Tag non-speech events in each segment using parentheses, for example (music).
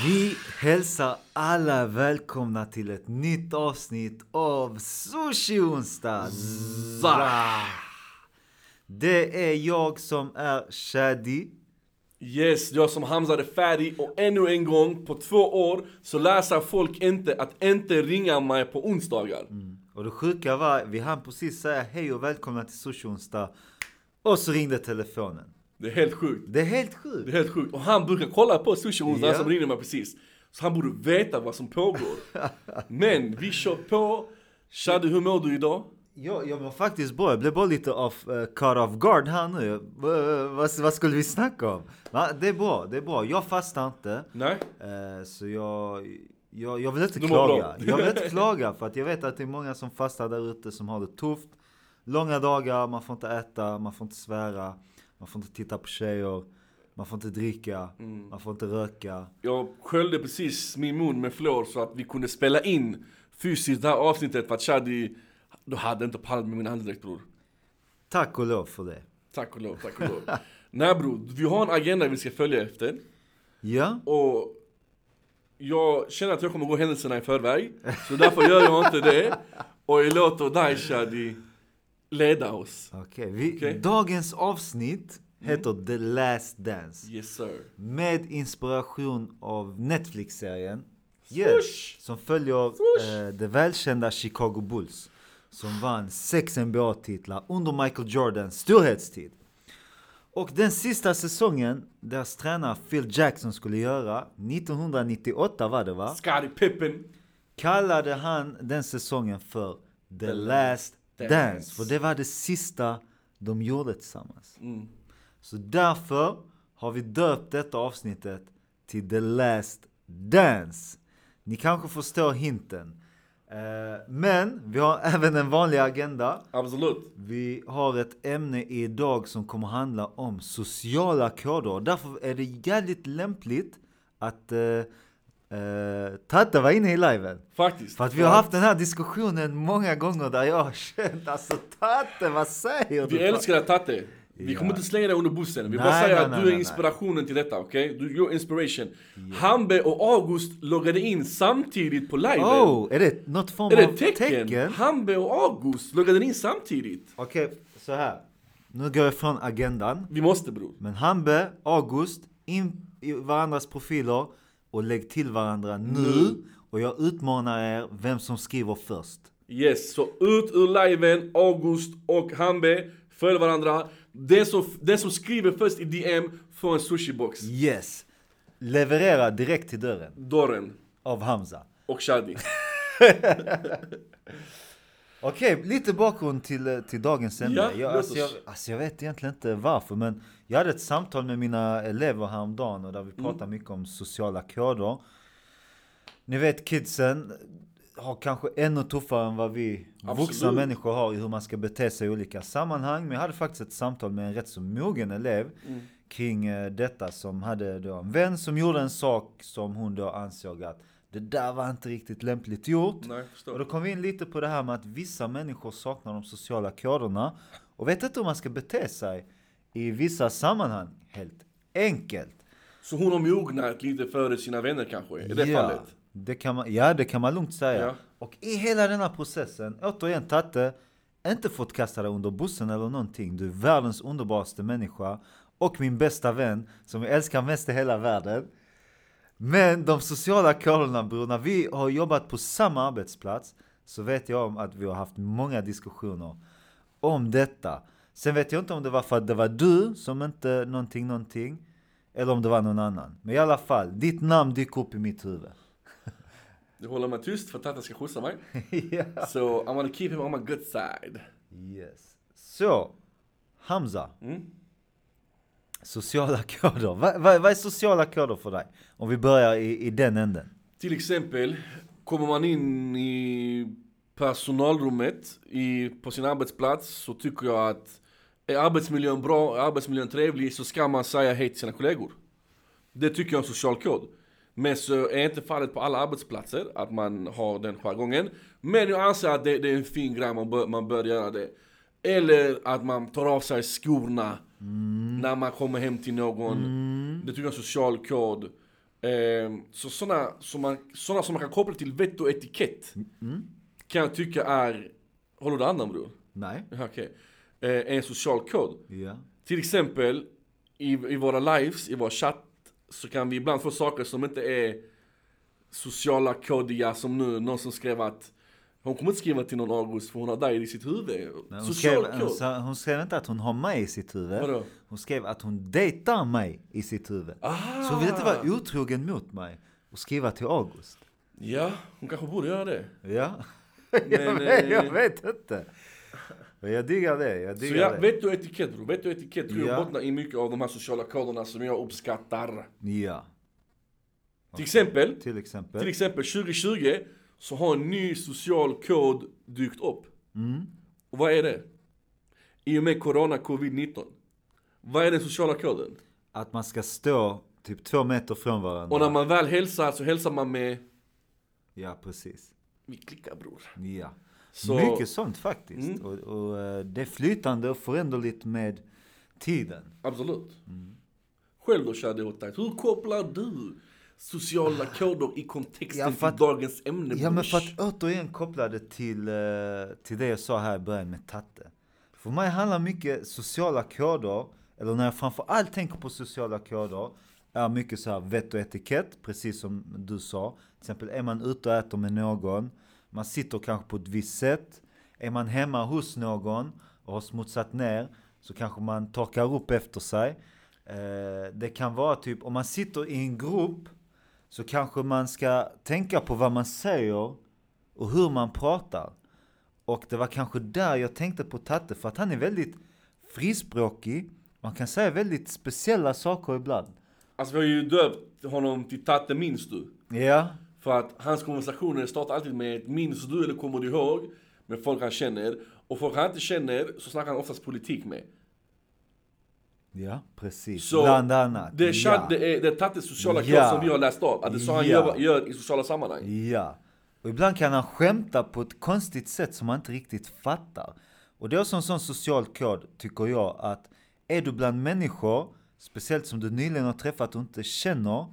Vi hälsar alla välkomna till ett nytt avsnitt av Sushi Onsdag. Det är jag som är Shadi. Yes, jag som Hamza är färdig och ännu en gång på två år så läser folk inte att inte ringa mig på onsdagar. Och det sjuka var, vi hann precis säga hej och välkomna till Sushi Onsdag. Och så ringde telefonen. Det är helt sjukt. Det är helt Det sjukt. är helt sjukt. Och han brukar kolla på sushi onsdag, Ja. som ringde mig precis. Så han borde veta vad som pågår. (laughs) Men vi kör på. Shadi, hur mår du idag? Jag, jag mår faktiskt bra, jag blev bara lite off, uh, caught off guard här nu. Va- vad, vad skulle vi snacka om? Va? Det är bra, det är bra. Jag fastar inte. Nej? Eh, så jag, jag, jag vill inte klaga. Jag vill inte (laughs) klaga för att jag vet att det är många som fastar där ute som har det tufft. Långa dagar, man får inte äta, man får inte svära, man får inte titta på tjejer, man får inte dricka, Mm. man får inte röka. Jag sköljde precis min mun med fluor så att vi kunde spela in fysiskt det här avsnittet för att Shadi, du hade inte pallat med min andedräkt bror. Tack och lov för det. Tack och lov, tack och lov. (laughs) Nej bror, vi har en agenda vi ska följa efter. Ja, Och jag känner att jag kommer gå händelserna i förväg. Så därför gör jag inte det. Och jag låter dig Shadi leda oss. okej. Vi- Okej. Mm. Dagens avsnitt heter The Last Dance. Yes sir. Med inspiration av Netflix-serien Swoosh! Som följer Swoosh! eh, det välkända Chicago Bulls Som vann sex NBA-titlar under Michael Jordans storhetstid Och den sista säsongen deras tränare Phil Jackson skulle göra 1998 var det va? Scottie Pippen. Kallade han den säsongen för The Last Dance. Dance För det var det sista de gjorde tillsammans Mm. så därför har vi döpt detta avsnittet till The Last Dance. Ni kanske förstår hinten. Eh, Men vi har (laughs) även en vanlig agenda. Absolut. Vi har ett ämne idag som kommer handla om sociala koder. Därför är det jävligt lämpligt att uh, Tatte var inne i liven. Faktiskt. För att vi har haft den här diskussionen många gånger där jag har känt alltså Tatte vad säger du? Vi älskar dig Tatte. Vi Ja. kommer inte slänga dig under bussen. Vi Nej, bara säger nej, att nej, du är inspirationen till detta, okej? Du You're inspiration. Hambe och August loggade in samtidigt på liven. Oh, är det något form Är det av tecken? tecken? Hambe och August loggade in samtidigt. Okej, så här. Nu går jag från agendan. Vi måste bror. Men Hambe, August, in i varandras profiler och lägg till varandra nu. Och jag utmanar er vem som skriver först. Yes, så ut ur liven, August och Hambe, följ varandra. Den som, den som skriver först i DM får en sushibox. Yes! Leverera direkt till dörren. Dörren Av Hamza. och Shadi. (laughs) Okej, lite bakgrund till, eh, till dagens ämne. Ja, jag, alltså, jag, alltså jag vet egentligen inte varför men jag hade ett samtal med mina elever häromdagen och där vi Mm. pratade mycket om sociala koder. Ni vet kidsen har kanske ännu tuffare än vad vi vuxna Absolut. människor har i hur man ska bete sig i olika sammanhang. Men jag hade faktiskt ett samtal med en rätt så mogen elev Mm. kring eh, detta som hade då en vän som gjorde en sak som hon då ansåg att det där var inte riktigt lämpligt gjort. Nej, Och då kom vi in lite på det här med att vissa människor saknar de sociala koderna och vet inte hur man ska bete sig i vissa sammanhang. Helt enkelt. Så hon har mognat lite före sina vänner kanske? Är det ja, fallet? Det kan man, ja, det kan man lugnt säga. Ja. Och i hela denna processen, återigen Tatte, inte fått kasta dig under bussen eller någonting. Du är världens underbaraste människa och min bästa vän som jag älskar mest i hela världen. Men de sociala koderna bror, när vi har jobbat på samma arbetsplats så vet jag om att vi har haft många diskussioner om detta. Sen vet jag inte om det var för att det var du som inte någonting någonting eller om det var någon annan. Men i alla fall, ditt namn dyker upp i mitt huvud. (laughs) Du håller mig tyst för att Tata ska skjutsa mig. (laughs) ja. So I'm gonna keep him on my good side. Yes. Så, Hamza. Mm. Sociala (laughs) koder. Vad, vad, vad är sociala koder för dig? Om vi börjar i, i den änden. Till exempel, kommer man in i personalrummet i, på sin arbetsplats så tycker jag att är arbetsmiljön bra, är arbetsmiljön trevlig så ska man säga hej till sina kollegor. Det tycker jag är en social kod. Men så är inte fallet på alla arbetsplatser att man har den jargongen. Men jag anser att det, det är en fin grej, man bör, man bör göra det. Eller att man tar av sig skorna när man kommer hem till någon. Det tycker jag är social kod. Eh, så sådana som, man, såna som man kan koppla till vett och etikett Mm. kan jag tycka är, håller du andan bror? Nej. Okej. Eh, en social kod. Ja. Till exempel i, i våra lives, i vår chatt, så kan vi ibland få saker som inte är sociala kodiga som nu, någon som skrev att hon kommer inte skriva till någon August för hon har dig i sitt huvud. Nej, Hon skrev, hon, sa- hon skrev inte att hon har mig i sitt huvud. Vadå? Hon skrev att hon dejtar mig i sitt huvud. Ah. Så hon vill inte vara otrogen mot mig och skriva till August. Ja, hon kanske borde göra det. Ja. jag, Men, (laughs) vet, eh, jag vet inte. Men jag diggar det. Jag Så diggar ja, det. vett och etikett bror. Vett och etikett tror jag Ja. bottnar i mycket av de här sociala koderna som jag uppskattar. Ja. Till exempel, Till exempel. till exempel 2020 så har en ny social kod dykt upp. Mm. Och vad är det? I och med corona, covid-19. Vad är den sociala koden? Att man ska stå typ två meter från varandra. Och när man väl hälsar så hälsar man med Ja, precis. Vi klickar bror. Ja. Så, Mycket sånt faktiskt. Mm. Och, och eh, det är flytande och föränderligt med tiden. Absolut. Mm. Själv då Shadi Hotait, hur kopplar du sociala koder i kontexten Ja, för att- till dagens ämne Ja men för att återigen koppla det till, eh, till det jag sa här i början med Tatte. För mig handlar mycket sociala koder, eller när jag framför allt tänker på sociala koder, är mycket så här vett och etikett, precis som du sa. Till exempel är man ute och äter med någon, man sitter kanske på ett visst sätt. Är man hemma hos någon och har smutsat ner, så kanske man torkar upp efter sig. Eh, det kan vara typ, om man sitter i en grupp, så kanske man ska tänka på vad man säger och hur man pratar. Och det var kanske där jag tänkte på Tatte, för att han är väldigt frispråkig. Man kan säga väldigt speciella saker ibland. Alltså vi har ju döpt honom till Tatte minns du? Ja, För att hans konversationer startar alltid med ett minns du eller kommer du ihåg? Med folk han känner. Och folk han inte känner så snackar han oftast politik med. Ja precis. Så Bland annat. Det är, ja. ja. det är, det är Tattes sociala Ja. kod som vi har läst av. Att det är så han Ja. gör, gör i sociala sammanhang. Ja. Och ibland kan han skämta på ett konstigt sätt som man inte riktigt fattar. Och det är också en sån social kod, tycker jag, att är du bland människor, speciellt som du nyligen har träffat och inte känner,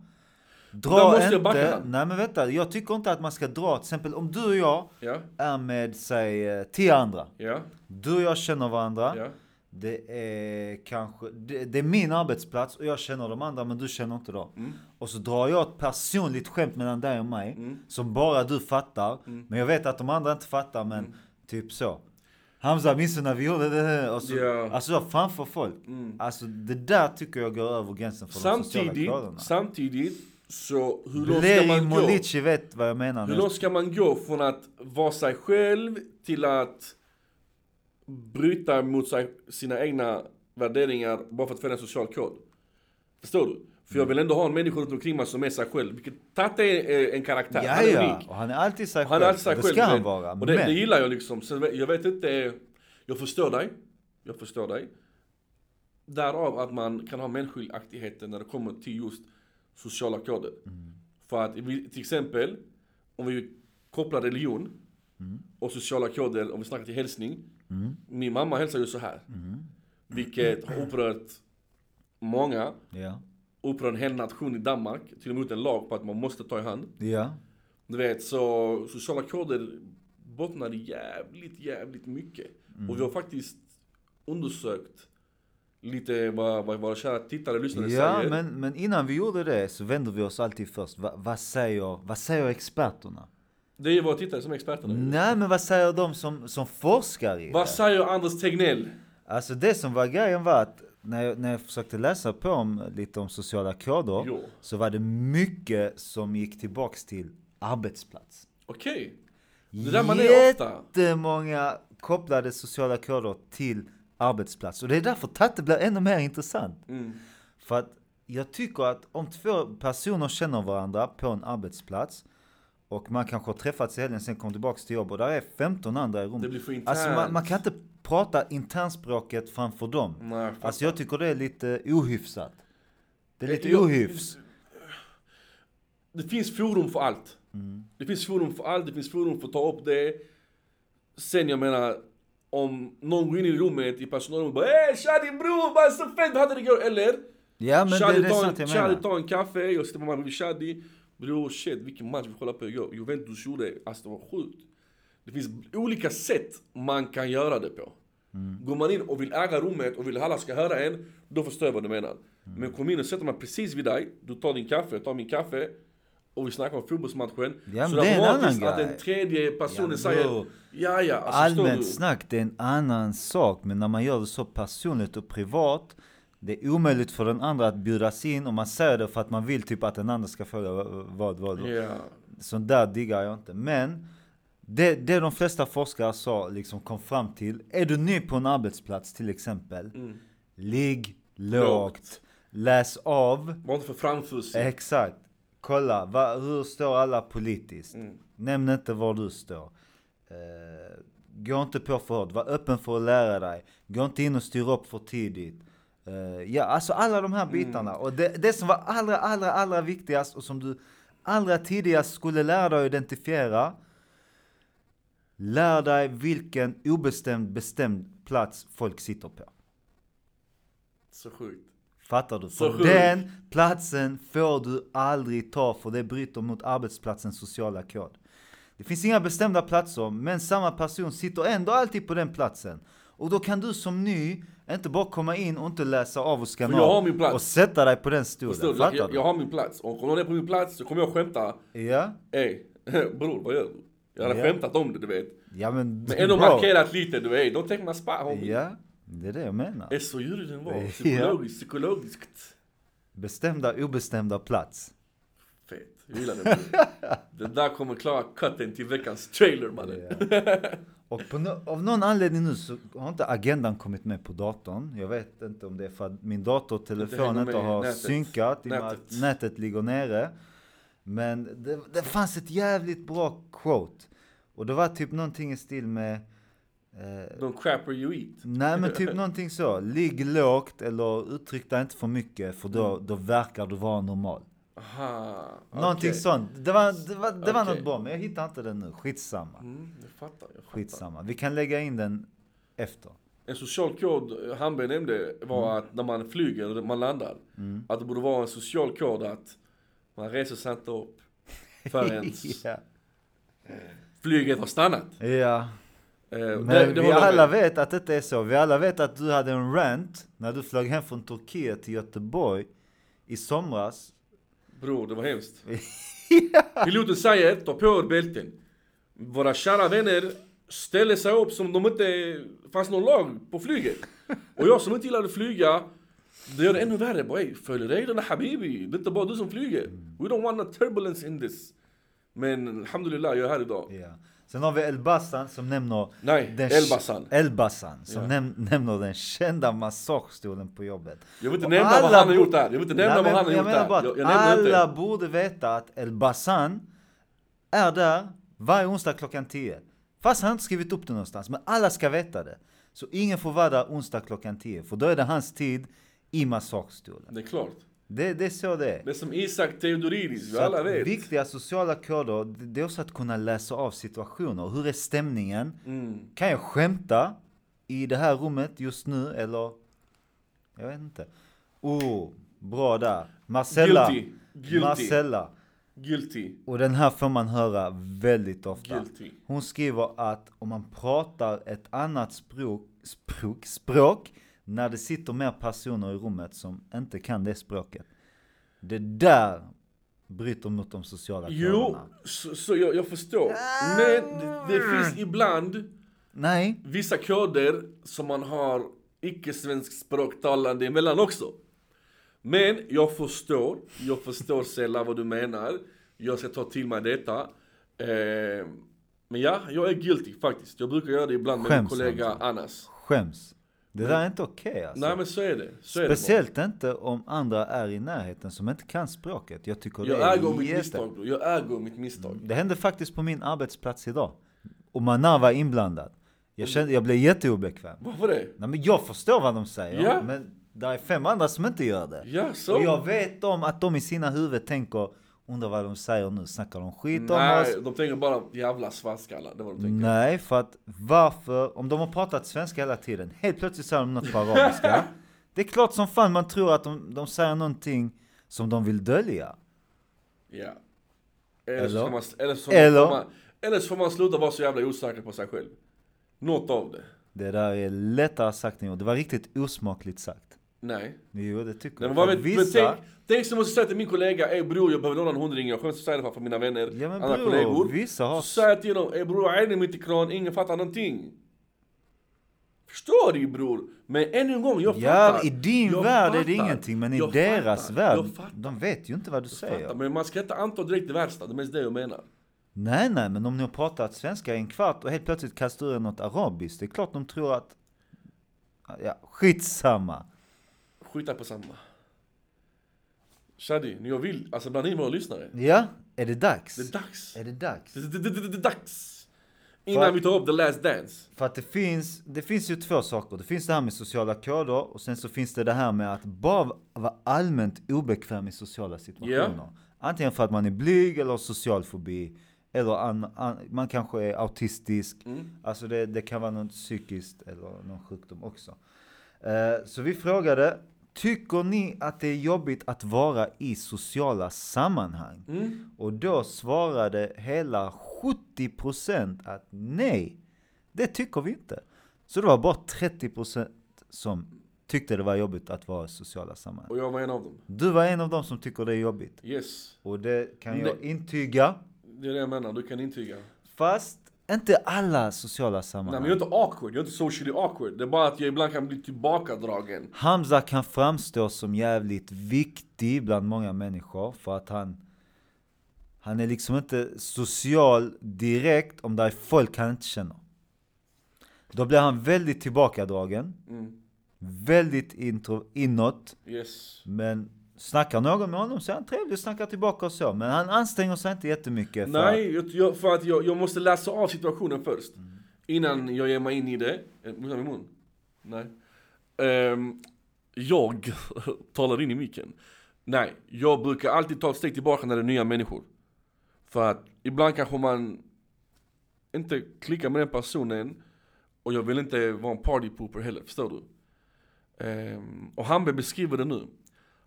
dra måste jag inte... backa. Nej men vänta, jag tycker inte att man ska dra, till exempel om du och jag Ja, är med, säg, eh, tio andra. ja, Du och jag känner varandra. Det är kanske, det, det är min arbetsplats och jag känner de andra men du känner inte dem. Mm. Och så drar jag ett personligt skämt mellan dig och mig som bara du fattar. Mm. Men jag vet att de andra inte fattar men typ så. Hamza, minns du när vi gjorde det? här?" Och så, Ja. Alltså då, framför folk. Alltså det där tycker jag går över gränsen för de sociala Samtidigt, koderna. samtidigt, så hur långt ska man gå? Molici vet vad jag menar Hur långt ska man gå från att vara sig själv till att bryta mot sina egna värderingar bara för att följa en social kod? Förstår du? För jag vill ändå ha en människa runt omkring mig som är sig själv. Vilket Tatte är en karaktär, Ja, han är unik. Och han är alltid sig Han själv. är alltid sig det själv. ska han vara. Och det, men, det gillar jag liksom. Så jag vet inte, jag förstår dig. Jag förstår dig. Därav att man kan ha människoaktigheter när det kommer till just sociala koder. Mm. För att till exempel, om vi kopplar religion och sociala koder, om vi snackar till hälsning. Mm. Min mamma hälsar ju så här. Vilket har upprört många. ja. Upprört en hel nation i Danmark. Till och med ut en lag på att man måste ta i hand. Ja. Du vet, så sociala koder bottnar jävligt, jävligt mycket. Och vi har faktiskt undersökt lite vad, vad våra kära tittare och lyssnare Ja, säger. men, men innan vi gjorde det så vänder vi oss alltid först. Va, vad, säger, vad säger experterna? Det är ju våra tittare som är experterna. Nej, men vad säger de som, som forskar i Vad det? säger Anders Tegnell? Alltså det som var grejen var att när jag, när jag försökte läsa på om, lite om sociala koder Jo. så var det mycket som gick tillbaks till arbetsplats. Okej. Det där man är ofta. Jättemånga kopplade sociala koder till arbetsplats. Och det är därför Tatte blir ännu mer intressant. Mm. För att jag tycker att om två personer känner varandra på en arbetsplats och man kanske har träffats i helgen sen kommer tillbaks till jobb och där är 15 andra i rummet. Det blir för internt. Alltså man, man kan inte prata internspråket framför dem. Nej, jag. Alltså jag tycker det är lite ohyfsat. Det är lite Jag- ohyfs. Det finns forum för allt. Mm. Det finns forum för allt, det finns forum för att ta upp det. Sen jag menar, om någon går in i rummet i personalrummet och bara Ey tja din bror, vad så fett du hade det igår. Eller Ja men det, Shadi det är tar sant jag Shadi menar. tar en kaffe, jag sitter på mig bredvid Shadi. Bror shit, vilken match vi kollar på igår. Juventus gjorde, alltså det var sjukt. Det finns olika sätt man kan göra det på. Mm. Går man in och vill äga rummet och vill att alla ska höra en, då förstår jag vad du menar. Mm. Men kom in och sätter man precis vid dig, du tar din kaffe, jag tar min kaffe. Och vi snackar om fotbollsmatchen. Ja, så det är en annan att den tredje personen Ja, säger. Ja ja, alltså Allmänt snack, det är en annan sak. Men när man gör det så personligt och privat, det är omöjligt för den andra att bjudas in och man säger det för att man vill typ att den andra ska fråga vad, vad, vad. Ja. Sånt där diggar jag inte. Men det, det de flesta forskare sa, liksom kom fram till, är du ny på en arbetsplats till exempel, Mm. ligg Lågt. lågt, läs av, Var inte för framfusig. exakt. Kolla, va, hur står alla politiskt? Mm. Nämn inte var du står. Eh, gå inte på för hårt, var öppen för att lära dig. Gå inte in och styr upp för tidigt. Eh, ja, alltså alla de här bitarna. Och det, det som var allra, allra, allra viktigast och som du allra tidigast skulle lära dig att identifiera. Lär dig vilken obestämd, bestämd plats folk sitter på. Så sjukt. Fattar du? Så För sjukt. den platsen får du aldrig ta för det bryter mot arbetsplatsens sociala kod. Det finns inga bestämda platser, men samma person sitter ändå alltid på den platsen. Och då kan du som ny inte bara komma in och inte läsa av och skanna För jag har av min plats. och sätta dig på den stolen. Förstår? Fattar Jag, du? jag har min plats. Och om någon är på min plats så kommer jag skämta. Ja? Ey, (laughs) bror vad gör du? Jag hade Ja. skämtat om det du vet. Ja men... Men ändå markerat lite du vet. Don't take my spot homie. Ja, det är det jag menar. Är så djuren var. Ja. Psykologiskt, psykologiskt. Bestämda, obestämda plats. Fett. Jag gillar det. (laughs) det där kommer klara cutten till veckans trailer mannen. Ja. Och no av någon anledning nu så har inte agendan kommit med på datorn. Jag vet inte om det är för att min dator och telefon inte, har nätet. synkat Nätet. nätet ligger nere. Men det, det fanns ett jävligt bra quote. Och det var typ någonting i stil med eh, Don't crap where you eat. Nej men typ (laughs) någonting så. Ligg lågt eller uttryck dig inte för mycket för då, Mm. då verkar du vara normal. Aha. Någonting sånt. Det var, det var, det var Okej. något bra men jag hittar inte den nu. Skitsamma. Mm, jag fattar, jag fattar. Skitsamma. Vi kan lägga in den efter. En social kod Hamberg nämnde var Mm. att när man flyger, och man landar, att det borde vara en social kod att man reser sig inte upp förrän (laughs) ja. flyget har stannat. ja. Eh, Men det- det vi alla med. vet att det inte är så. Vi alla vet att du hade en rant när du flög hem från Turkiet till Göteborg i somras. Bror, det var hemskt. Piloten säger, ta på er bälten. Våra kära vänner ställer sig upp som om det inte fanns någon lag på flyget. Och jag som inte gillade att flyga, det gör det ännu värre. Bara, "Ey, följ reglerna habibi. Det är inte bara du som flyger. We don't want no turbulence in this. Men alhamdulillah, jag är här idag. Ja. Sen har vi Elbasan som nämner Nej, den Elbasan. Elbasan som Ja. näm nämner den kända massagestolen på jobbet. Jag vill inte nämna alla vad han har gjort där. Jag vill inte nämna Nej, vad han har gjort där. Jag, jag alla inte. borde veta att Elbasan är där varje onsdag klockan 10. Fast han inte skrivit upp det någonstans, men alla ska veta det. Så ingen får vara där onsdag klockan 10, för då är det hans tid i massagestolen. Det är klart. Det, det är så det är. Det är som Isak Theodoridis, vi alla vet. Viktiga sociala koder, det är också att kunna läsa av situationer. Hur är stämningen? Mm. Kan jag skämta i det här rummet just nu eller? Jag vet inte. Oh, bra där. Marcella. Guilty. Guilty. Marcella. Guilty. Och den här får man höra väldigt ofta. Guilty. Hon skriver att om man pratar ett annat språk, språk, språk när det sitter mer personer i rummet som inte kan det språket. Det där bryter mot de sociala Jo, koderna. så, så jag, jag förstår. Men det, det finns ibland Nej, vissa koder som man har icke-svensk språktalande emellan också. Men jag förstår, jag förstår (laughs) Sella vad du menar. Jag ska ta till mig detta. Eh, men ja, jag är guilty faktiskt. Jag brukar göra det ibland med min kollega. Anas. skäms. Det där är inte okej alltså. Nej men så är det. Så är det. Speciellt inte om andra är i närheten som inte kan språket. Jag tycker det Jag är äger mitt misstag. Jag äger mitt misstag. Det hände faktiskt på min arbetsplats idag. Och Manar var inblandad. Jag, kände, jag blev jätteobekväm. Varför det? Nej men jag förstår vad de säger. Ja. Men det är fem andra som inte gör det. Ja, så. Och jag vet om att de i sina huvud tänker, undrar vad de säger nu, snackar de skit om Nej, oss? de tänker bara jävla svartskallar. Det var de tänker. Nej, för att varför, om de har pratat svenska hela tiden, helt plötsligt säger de något på arabiska. (laughs) Det är klart som fan man tror att de, de säger någonting som de vill dölja. Ja. Eller, Eller? så man, eller, så Eller? Man, eller så får man sluta vara så jävla osäker på sig själv. Något av det. Det där är lättare sagt än gjort. Det var riktigt osmakligt sagt. Nej. Jo, det tycker jag. men vet, men vissa... tänk, tänk som måste säga till min kollega, ey bror jag behöver låna en hundring, jag skäms att säga det för mina vänner, Ja men andra bror, kollegor. vissa har... Så säger jag till dem, ey bror jag är mitt i kran, ingen fattar någonting. Förstår du bror? Men ännu en gång, jag Ja, fattar. i din Jag värld är det fattar. ingenting, men i Jag deras fattar. värld, Jag fattar. de vet ju inte vad du Jag säger. fattar, men man ska inte anta direkt det värsta, det är mest det jag menar. Nej, nej, men om ni har pratat svenska i en kvart och helt plötsligt kastar ur något arabiskt, det är klart de tror att... Ja, skitsamma. Skita på samma. Shadi, jag vill, alltså bland er våra lyssnare. Ja, är det dags? Det är dags. Är det dags? Det, det, det, det, är dags. Innan För- vi tar upp the last dance. För att det finns, det finns ju två saker. Det finns det här med sociala koder och sen så finns det det här med att bara vara allmänt obekväm i sociala situationer. Antingen för att man är blyg eller har social fobi. Eller an, an, man kanske är autistisk. Mm. Alltså det, det kan vara något psykiskt eller någon sjukdom också. Eh, så vi frågade, tycker ni att det är jobbigt att vara i sociala sammanhang? Mm. Och då svarade hela 70% att nej, det tycker vi inte. Så det var bara 30% som tyckte det var jobbigt att vara i sociala sammanhang. Och jag var en av dem. Du var en av dem som tycker det är jobbigt. Yes. Och det kan Nej. jag intyga. Det är det jag menar, du kan intyga. Fast inte alla sociala Nej sammanhang. men jag är inte awkward, jag är inte socially awkward. Det är bara att jag ibland kan bli tillbakadragen. Hamza kan framstå som jävligt viktig bland många människor för att han han är liksom inte social direkt om det är folk han inte känner. Då blir han väldigt tillbakadragen, Mm. väldigt intro, inåt, Yes. men snackar någon med honom så är han trevlig och snackar tillbaka och så. Men han anstränger sig inte jättemycket för Nej, jag, jag, för att jag, jag måste läsa av situationen först. Mm. Innan jag ger mig in i det. Eh, Luktar min mun? Nej. Ehm, jag (laughs) talar in i micken. Nej, jag brukar alltid ta ett steg tillbaka när det är nya människor. För att ibland kanske man inte klickar med den personen och jag vill inte vara en party pooper heller, förstår du? Ehm, och Hambe beskriver det nu.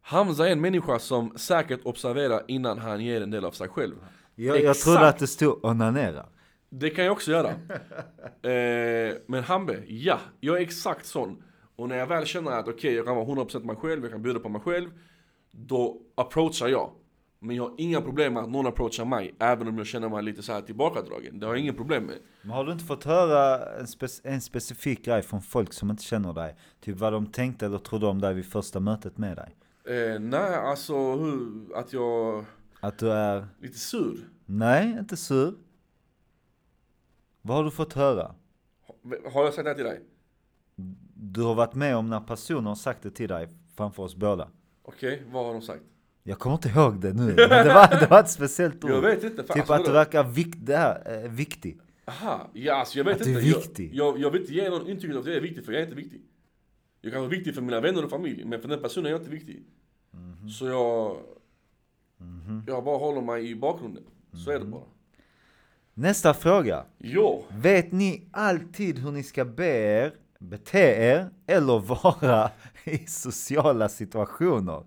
Hamza är en människa som säkert observerar innan han ger en del av sig själv. jag, jag trodde att det stod onanera. Det kan jag också göra. (laughs) eh, men Hambe, ja, jag är exakt sån. Och när jag väl känner att okej, jag kan vara 100% mig själv, jag kan bjuda på mig själv. Då approachar jag. Men jag har inga problem med att någon approachar mig, även om jag känner mig lite så här tillbakadragen. Det har jag inga problem med. Men har du inte fått höra en, spec- en specifik grej från folk som inte känner dig? Typ vad de tänkte eller trodde om dig vid första mötet med dig? Eh, nej, alltså hur, att jag Att du är, lite sur. nej, inte sur. Vad har du fått höra? Har jag sagt det här till dig? Du har varit med om när personer har sagt det till dig framför oss båda. Okej, vad har de sagt? Jag kommer inte ihåg det nu, men det var, det var ett speciellt ord. Jag vet inte. Fan, Typ alltså, att du verkar vik, det här, eh, viktig. Aha, ja alltså jag vet Att du inte. är viktig. Jag, jag, jag vill inte ge någon intryck av att jag är viktig, för jag är inte viktig. Jag kan vara viktig för mina vänner och familj, men för den personen är jag inte viktig. Mhm. Så jag... Jag bara håller mig i bakgrunden. Så är det Mhm. bara. Nästa fråga. Jo, Vet ni alltid hur ni ska be er, bete er eller (laughs) vara i sociala situationer?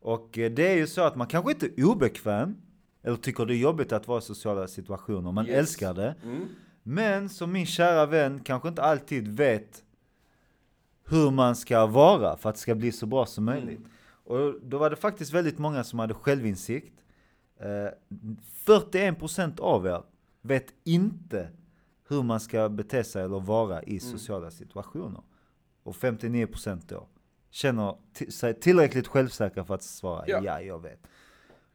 Och eh, det är ju så att man kanske inte är obekväm, eller tycker det är jobbigt att vara i sociala situationer, man Yes. älskar det. mm. Men som min kära vän kanske inte alltid vet hur man ska vara för att det ska bli så bra som möjligt. Och då var det faktiskt väldigt många som hade självinsikt. Eh, 41% av er vet inte hur man ska bete sig eller vara i sociala situationer. Och 59% då känner sig tillräckligt självsäkra för att svara ja, Ja. jag vet.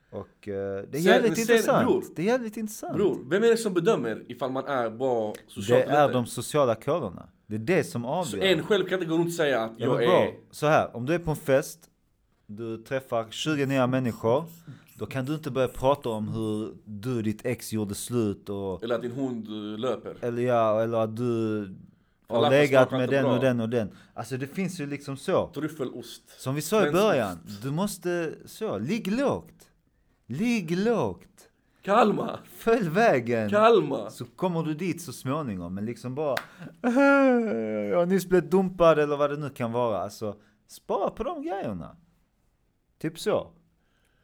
Och eh, det är jävligt intressant. bror, det är jävligt intressant. bror, vem är det som bedömer ifall man är bra Det socialt eller är de sociala koderna. Det är det som Så avgör. en själv kan inte gå runt och säga att Ja, jag är... Så här, om du är på en fest, du träffar 20 nya människor, då kan du inte börja prata om hur du och ditt ex gjorde slut och Eller att din hund eh, löper. eller ja, eller att du har legat med den bra. och den och den. Alltså det finns ju liksom så. Tryffelost. Som vi sa i början, du måste så, ligg lågt. Ligg lågt. Kalma! Följ vägen. Kalma! Så kommer du dit så småningom, men liksom bara Jag har nyss blivit dumpad eller vad det nu kan vara. Alltså, Spara på de grejerna. Typ så.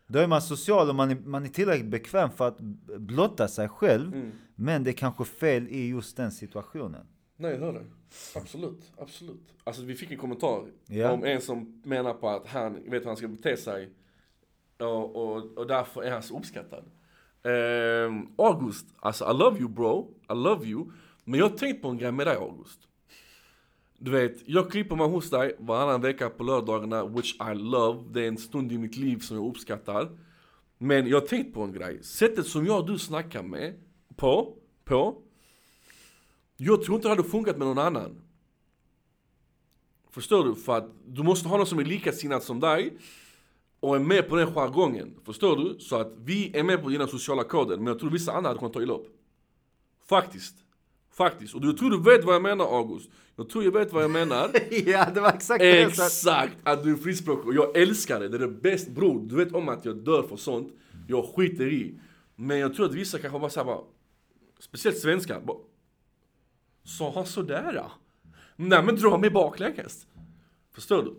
Då är man social och man är, man är tillräckligt bekväm för att blotta sig själv. Mm. Men det är kanske fel i just den situationen. Nej, jag hör det. Absolut, absolut. Alltså vi fick en kommentar Ja. om en som menar på att han vet hur han ska bete sig och, och, och därför är han så uppskattad. Ehm, August, alltså I love you bro, I love you. Men jag har tänkt på en grej med dig August. Du vet, jag klipper mig hos dig varannan vecka på lördagarna, which I love. Det är en stund i mitt liv som jag uppskattar. Men jag har tänkt på en grej. Sättet som jag och du snackar med, på, på. Jag tror inte det hade funkat med någon annan. Förstår du? För att du måste ha någon som är likasinnad som dig och är med på den jargongen. Förstår du? Så att vi är med på dina sociala koder, men jag tror vissa andra hade kunnat ta illa upp. Faktiskt. Faktiskt. Och du jag tror du vet vad jag menar August. Jag tror jag vet vad jag menar. (laughs) ja, det var exakt det. Exakt! Att du är frispråkig och jag älskar det. Det är det bästa. Bror, du vet om att jag dör för sånt. Jag skiter i. Men jag tror att vissa kanske bara såhär speciellt svenskar, bara, Sa han sådär? Nej men dra mig baklänges. Förstår du?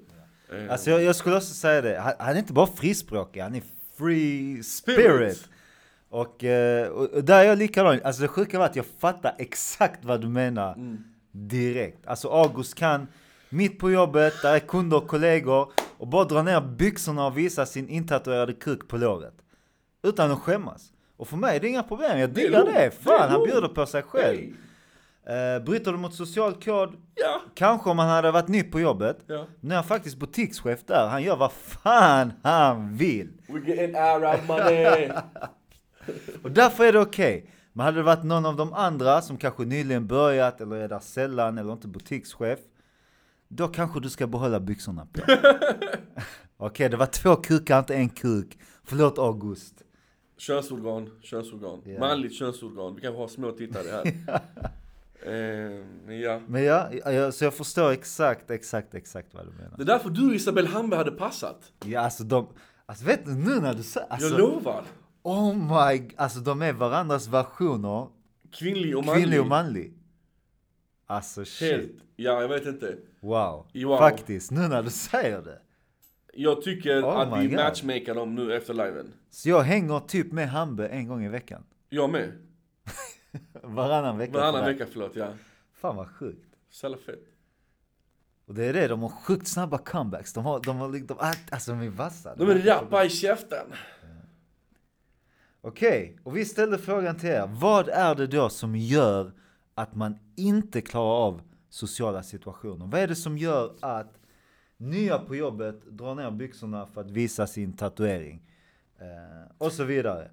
Eh, Alltså jag, jag skulle också säga det, han, han är inte bara frispråkig, han är free spirit. Spirit. Och, eh, och, och där är jag likadan, alltså det sjuka var att jag fattar exakt vad du menar Mm. direkt. Alltså August kan, mitt på jobbet, där är kunder och kollegor, och bara dra ner byxorna och visa sin intatuerade kuk på låret. Utan att skämmas. Och för mig är det inga problem, jag diggar det. Fan, han bjuder på sig själv. Eh, bryter du mot social kod? Ja. Kanske om han hade varit ny på jobbet. Ja. Nu är han faktiskt butikschef där, han gör vad fan han vill. We getting Arab money. (laughs) Och därför är det okej. Men hade det varit någon av de andra som kanske nyligen börjat eller är där sällan eller inte butikschef. Då kanske du ska behålla byxorna på. (laughs) okej, det var två kukar, inte en kuk. Förlåt August. Könsorgan, könsorgan. Ja. Manligt könsorgan. Vi kanske har små tittare här. (laughs) eh, men ja. Men ja, så jag förstår exakt, exakt, exakt vad du menar. Det är därför du och Isabel Hamberg hade passat. Ja, alltså de, alltså vet du nu när du säger, alltså, Jag lovar. oh my, alltså de är varandras versioner, Kvinnlig och manlig. kvinnlig och manlig. Alltså shit. Helt. Ja, jag vet inte. Wow. Wow. Faktiskt, nu när du säger det. Jag tycker Oh att vi God. matchmakar dem nu efter liven. Så jag hänger typ med Hambe en gång i veckan. Jag med. (laughs) Varannan vecka. Varannan vecka, förlåt. Ja. Fan vad sjukt. Så jävla fett. Och det är det, de har sjukt snabba comebacks. De har, de har liksom, de, alltså de är vassa. De är rappa i käften. Okej, och vi ställde frågan till er. Vad är det då som gör att man inte klarar av sociala situationer? Vad är det som gör att nya på jobbet drar ner byxorna för att visa sin tatuering? Eh, och så vidare.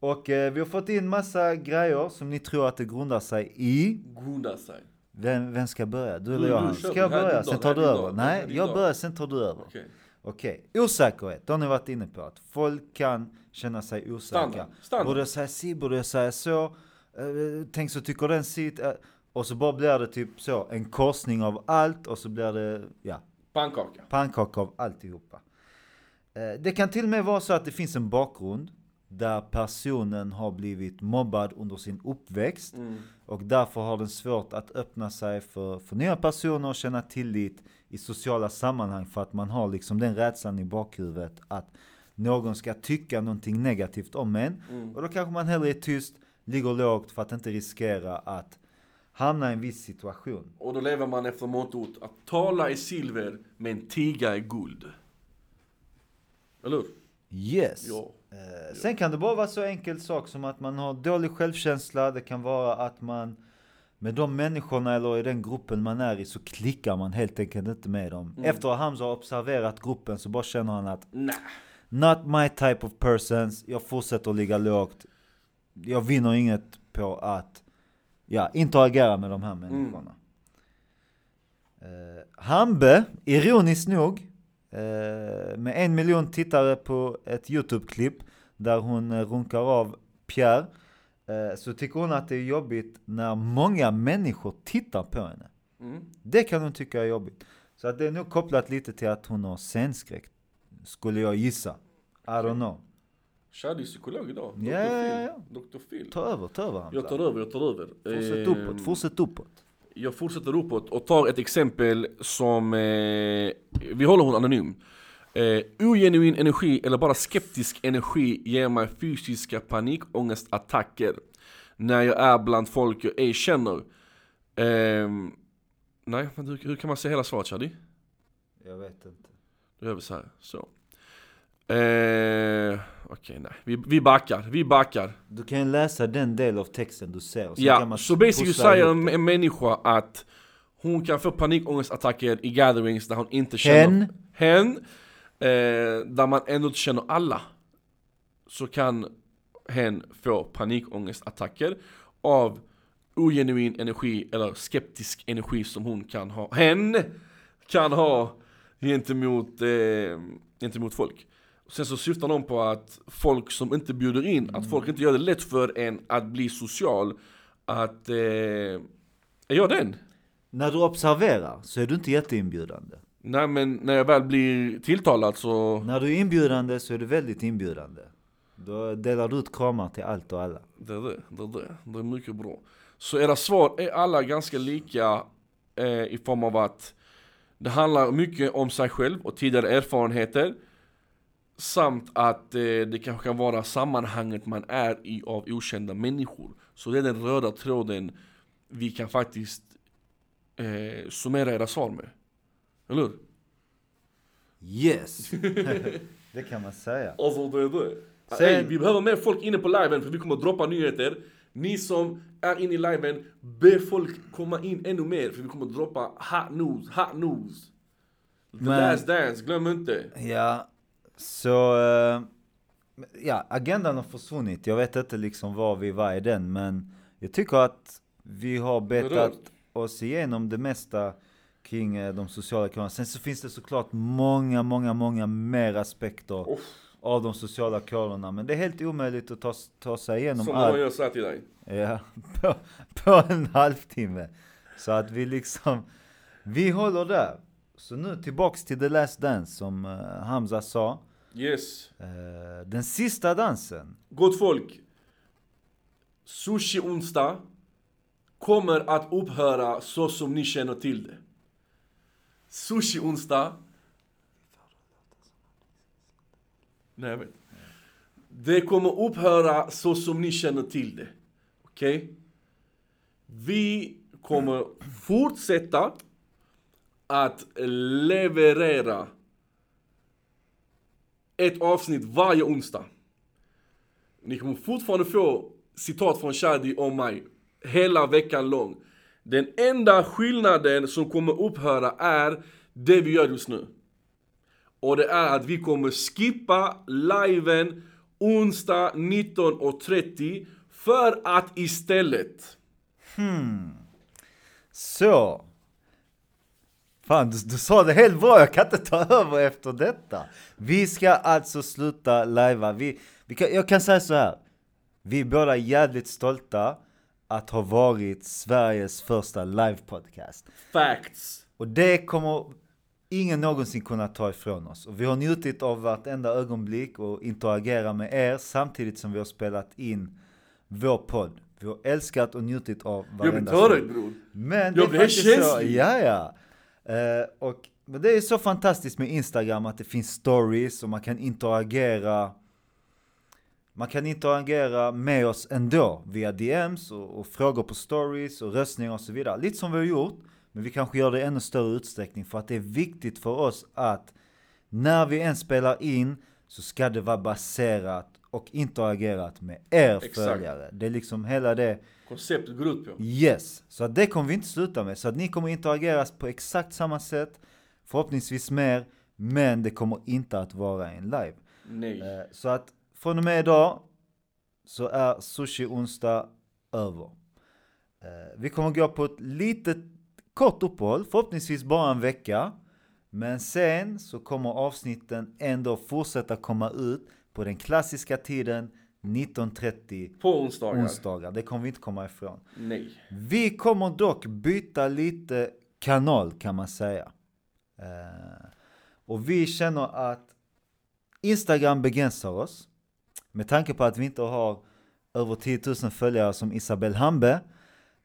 Och eh, vi har fått in massa grejer som ni tror att det grundar sig i. Grundar sig. Vem, vem ska börja? Du eller jag. Ska jag börja? Sen tar du över. Nej, jag börjar, sen tar du över. Okej. Okej, osäkerhet. Det har ni varit inne på. Att folk kan känna sig osäkra. Standard. Standard. Borde jag säga si? Borde jag säga så? Eh, tänk så tycker den sitt. Eh, och så bara blir det typ så, en korsning av allt och så blir det, ja, Pannkaka. pannkaka av alltihopa. Eh, det kan till och med vara så att det finns en bakgrund där personen har blivit mobbad under sin uppväxt Mm. och därför har den svårt att öppna sig för, för nya personer och känna tillit i sociala sammanhang för att man har liksom den rädslan i bakhuvudet att någon ska tycka någonting negativt om en. Mm. Och då kanske man hellre är tyst, ligger lågt för att inte riskera att hamna i en viss situation. Och då lever man efter mottot att tala är silver, men tiga är guld. Eller hur? Yes! Ja. Eh, sen kan det bara vara så enkel sak som att man har dålig självkänsla. Det kan vara att man med de människorna eller i den gruppen man är i så klickar man helt enkelt inte med dem. Mm. Efter att Hamza har observerat gruppen så bara känner han att Nej. Not my type of persons. Jag fortsätter att ligga lågt. Jag vinner inget på att ja, interagera med de här människorna. Eh, Hambe, ironiskt nog, med en miljon tittare på ett YouTube-klipp där hon eh, runkar av Pierre, eh, så tycker hon att det är jobbigt när många människor tittar på henne. Mm. Det kan hon tycka är jobbigt. Så att det är nog kopplat lite till att hon har scenskräck. Skulle jag gissa. I don't know. Shadi är psykolog idag. Dr. Ja, ja, ja. Dr. Phil. Ta över, ta över Hamza. Jag tar över, jag tar över. Fortsätt Ehm, uppåt, fortsätt uppåt. Jag fortsätter uppåt och tar ett exempel som, eh, vi håller hon anonym. Eh, ogenuin energi eller bara skeptisk energi ger mig fysiska panikångestattacker när jag är bland folk jag ej känner. Eh, nej, hur, hur kan man säga hela svaret Shadi? Jag vet inte. Då gör vi så här. Så. Eh, Okej, nej. Vi, vi backar, vi backar. Du kan läsa den del av texten du ser. kan Ja, så basically säger en, en människa att hon kan få panikångestattacker i gatherings där hon inte känner Hen. hen eh, där man ändå inte känner alla. Så kan hen få panikångestattacker av ogenuin energi eller skeptisk energi som hon kan ha. Hen kan ha gentemot, eh, gentemot folk. Sen så syftar de på att folk som inte bjuder in, att folk inte gör det lätt för en att bli social. Att, eh, är jag den? När du observerar så är du inte jätteinbjudande. Nej men när jag väl blir tilltalad så, När du är inbjudande så är du väldigt inbjudande. Då delar du ut kramar till allt och alla. det är det, det är det, det är mycket bra. Så era svar är alla ganska lika eh, i form av att det handlar mycket om sig själv och tidigare erfarenheter. Samt att eh, det kanske kan vara sammanhanget man är i av okända människor. Så det är den röda tråden vi kan faktiskt eh, summera era svar med. Eller hur? Yes! (laughs) (laughs) det kan man säga. Alltså det är det. Sen- Ey, vi behöver mer folk inne på liven för vi kommer att droppa nyheter. Ni som är inne i liven, be folk komma in ännu mer för vi kommer att droppa hot news, hot news. The Men- last dance, glöm inte. Ja, så... eh, ja, agendan har försvunnit. Jag vet inte liksom var vi var i den, men jag tycker att vi har betat oss igenom det mesta kring eh, de sociala kanalerna. Sen så finns det såklart många, många, många mer aspekter Uff. av de sociala kanalerna. Men det är helt omöjligt att ta, ta sig igenom Som allt. någon gör såhär till dig. Ja, (laughs) på, på en halvtimme. Så att vi liksom, vi håller där. Så nu tillbaks till The Last Dance som eh, Hamza sa. Yes. Eh, den sista dansen. Gott folk. Sushi onsdag kommer att upphöra så som ni känner till det. Sushi onsdag. Nej jag vet. Det kommer upphöra så som ni känner till det. Okej? Vi kommer fortsätta att leverera ett avsnitt varje onsdag. Ni kommer fortfarande få citat från Shadi och mig hela veckan lång. Den enda skillnaden som kommer upphöra är det vi gör just nu. Och det är att vi kommer skippa liven onsdag 19.30 för att istället hmm. Så. Fan, du, du sa det helt bra, jag kan inte ta över efter detta. Vi ska alltså sluta lajva. Vi, vi kan, jag kan säga så här. Vi är båda jävligt stolta att ha varit Sveriges första livepodcast. facts. Och det kommer ingen någonsin kunna ta ifrån oss. Och vi har njutit av vartenda ögonblick och interagera med er samtidigt som vi har spelat in vår podd. Vi har älskat och njutit av Jag blir varenda tårögd bror. Men Jag det blir så, känslig. ja ja. Eh, och men det är så fantastiskt med Instagram att det finns stories och man kan interagera man kan interagera med oss ändå via DMs och, och frågor på stories och röstningar och så vidare. Lite som vi har gjort, men vi kanske gör det i ännu större utsträckning för att det är viktigt för oss att när vi än spelar in så ska det vara baserat och interagerat med er Exakt. följare. Det är liksom hela det Konceptet går ut på. Yes, så att det kommer vi inte sluta med. Så att ni kommer interageras på exakt samma sätt, förhoppningsvis mer, men det kommer inte att vara en live. Nej. Eh, Så att från och med idag så är sushi onsdag över. Eh, Vi kommer gå på ett litet kort uppehåll, förhoppningsvis bara en vecka. Men sen så kommer avsnitten ändå fortsätta komma ut på den klassiska tiden 19.30 På onsdagar. onsdagar. Det kommer vi inte komma ifrån. Nej. Vi kommer dock byta lite kanal kan man säga. Eh, och vi känner att Instagram begränsar oss. Med tanke på att vi inte har över 10 000 följare som Isabel Hambe.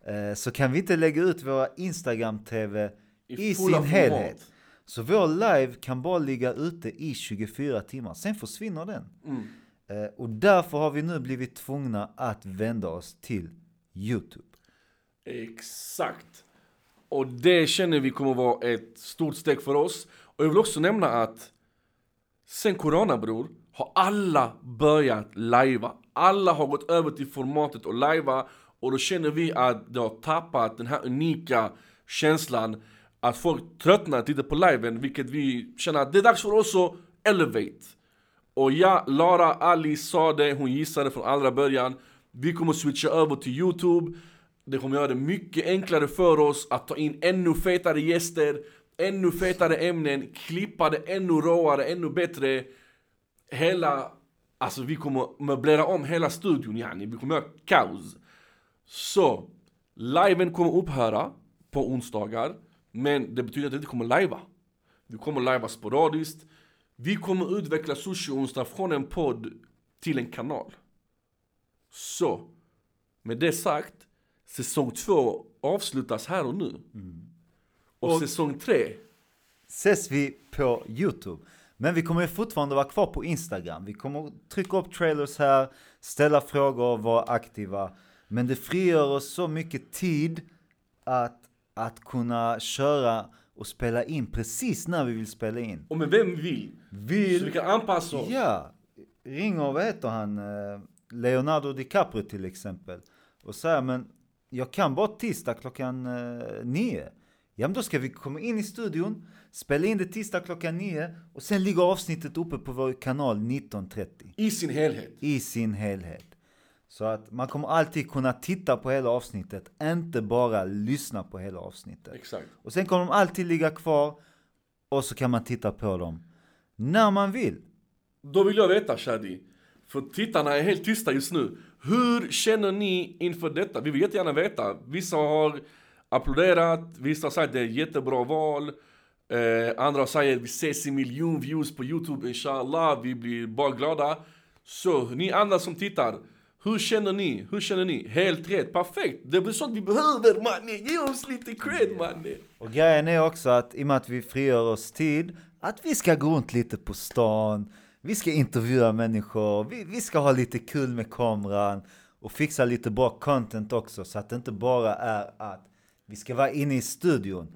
eh, så kan vi inte lägga ut våra Instagram-TV i, fulla sin helhet. Så vår live kan bara ligga ute i 24 timmar, sen försvinner den. Mm. Eh, och därför har vi nu blivit tvungna att vända oss till Youtube. Exakt. Och det känner vi kommer vara ett stort steg för oss. Och jag vill också nämna att sen corona bror, har alla börjat lajva. Alla har gått över till formatet och lajva. Och då känner vi att det har tappat den här unika känslan att folk tröttnar att titta på liven, vilket vi känner att det är dags för oss att elevate. Och ja, Lara Ali sa det, hon gissade från allra början. Vi kommer switcha över till Youtube. Det kommer göra det mycket enklare för oss att ta in ännu fetare gäster, ännu fetare ämnen, klippa det ännu råare, ännu bättre. Hela, alltså vi kommer möblera om hela studion yani, vi kommer göra kaos. Så, liven kommer upphöra på onsdagar, men det betyder att vi inte kommer lajva. Vi kommer lajva sporadiskt. Vi kommer utveckla Sushi Onsdag från en podd till en kanal. Så, med det sagt, säsong två avslutas här och nu. Och, Och- säsong tre, ses vi på Youtube. Men vi kommer fortfarande vara kvar på Instagram. Vi kommer trycka upp trailers här, ställa frågor, vara aktiva. Men det frigör oss så mycket tid att, att kunna köra och spela in precis när vi vill spela in. och med vem vill. Så vi Vill, kan anpassa oss. ja, ringer, vad heter han, eh, Leonardo DiCaprio till exempel. Och säger men jag kan bara tisdag klockan eh, nio. Ja men då ska vi komma in i studion, spela in det tisdag klockan nio och sen ligger avsnittet uppe på vår kanal 19.30 I sin helhet. i sin helhet. Så att man kommer alltid kunna titta på hela avsnittet, inte bara lyssna på hela avsnittet. Exakt. Och sen kommer de alltid ligga kvar och så kan man titta på dem när man vill. Då vill jag veta Shadi, för tittarna är helt tysta just nu. Hur känner ni inför detta? Vi vill jättegärna veta. Vissa har applåderat, vissa har sagt att det är ett jättebra val. Eh, andra säger vi ses i miljon views på Youtube inshallah, vi blir bara glada. Så ni andra som tittar, hur känner ni? Hur känner ni? Helt rätt, perfekt! Det är sånt vi behöver mannen! Ge oss lite cred mannen! Och grejen är också att i och med att vi frigör oss tid, att vi ska gå runt lite på stan, vi ska intervjua människor, vi, vi ska ha lite kul med kameran och fixa lite bra content också så att det inte bara är att vi ska vara inne i studion,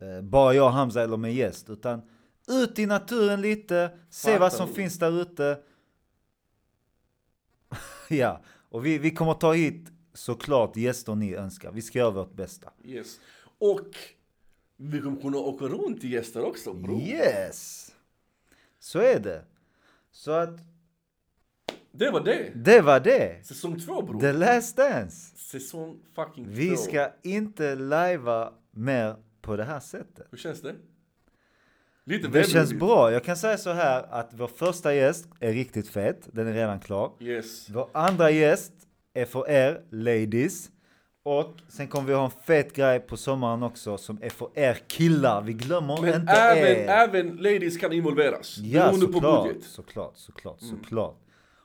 eh, bara jag, Hamza eller med gäst, utan ut i naturen lite, se vad som Fattar. finns där ute. (laughs) ja, och vi, vi kommer ta hit såklart gäster ni önskar, vi ska göra vårt bästa. Yes. Och vi kommer kunna åka runt till gäster också bror. Yes! Så är det. Så att Det var det. det var det. Säsong två bror. The last dance. Säsong fucking Vi två. ska inte lajva mer på det här sättet. Hur känns det? Lite Det känns bra. Jag kan säga så här att vår första gäst är riktigt fet. Den är redan klar. Yes. Vår andra gäst är för er ladies. Och sen kommer vi ha en fet grej på sommaren också som är för er killar. Vi glömmer Men inte även, er. även ladies kan involveras. Ja, såklart, budget. såklart, såklart, Mm. såklart.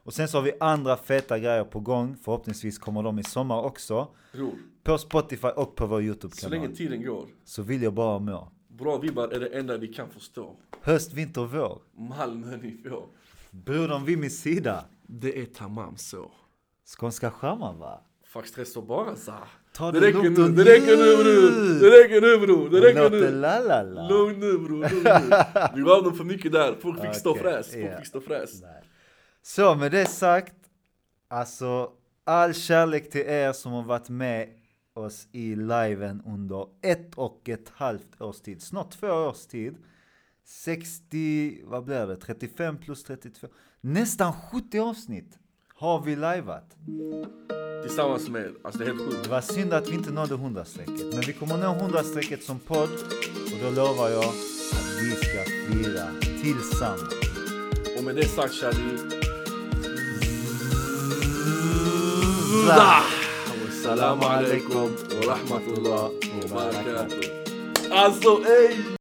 Och sen så har vi andra feta grejer på gång. Förhoppningsvis kommer de i sommar också. Bror, På Spotify och på vår så YouTube-kanal. länge tiden går. Så vill jag bara må. Bra vibbar är det enda vi kan förstå. Höst, vinter, vår. Malmö ni får. Brodern vid min sida. Det är tamam så. Skånska charmar va? Fuck stress och bara så. Ta Det det räcker nu, det räcker nu bror! Det räcker nu bror! Det räcker låt nu! la la la. Lugn nu bror, lugn nu. (laughs) Vi gav dem för mycket där. Folk fick stå fräs. Folk fick stå fräs. Så med det sagt, alltså all kärlek till er som har varit med oss i liven under ett och ett halvt års tid, snart två års tid. 60, vad blir det, 35 plus 32, nästan 70 avsnitt har vi livat. Tillsammans med. Alltså det är helt Det sjukt. var synd att vi inte nådde 100-strecket, men vi kommer nå 100-strecket som podd och då lovar jag att vi ska fira tillsammans. Och med det sagt Shadi. Zah! السلام عليكم ورحمة الله وبركاته. عالسوق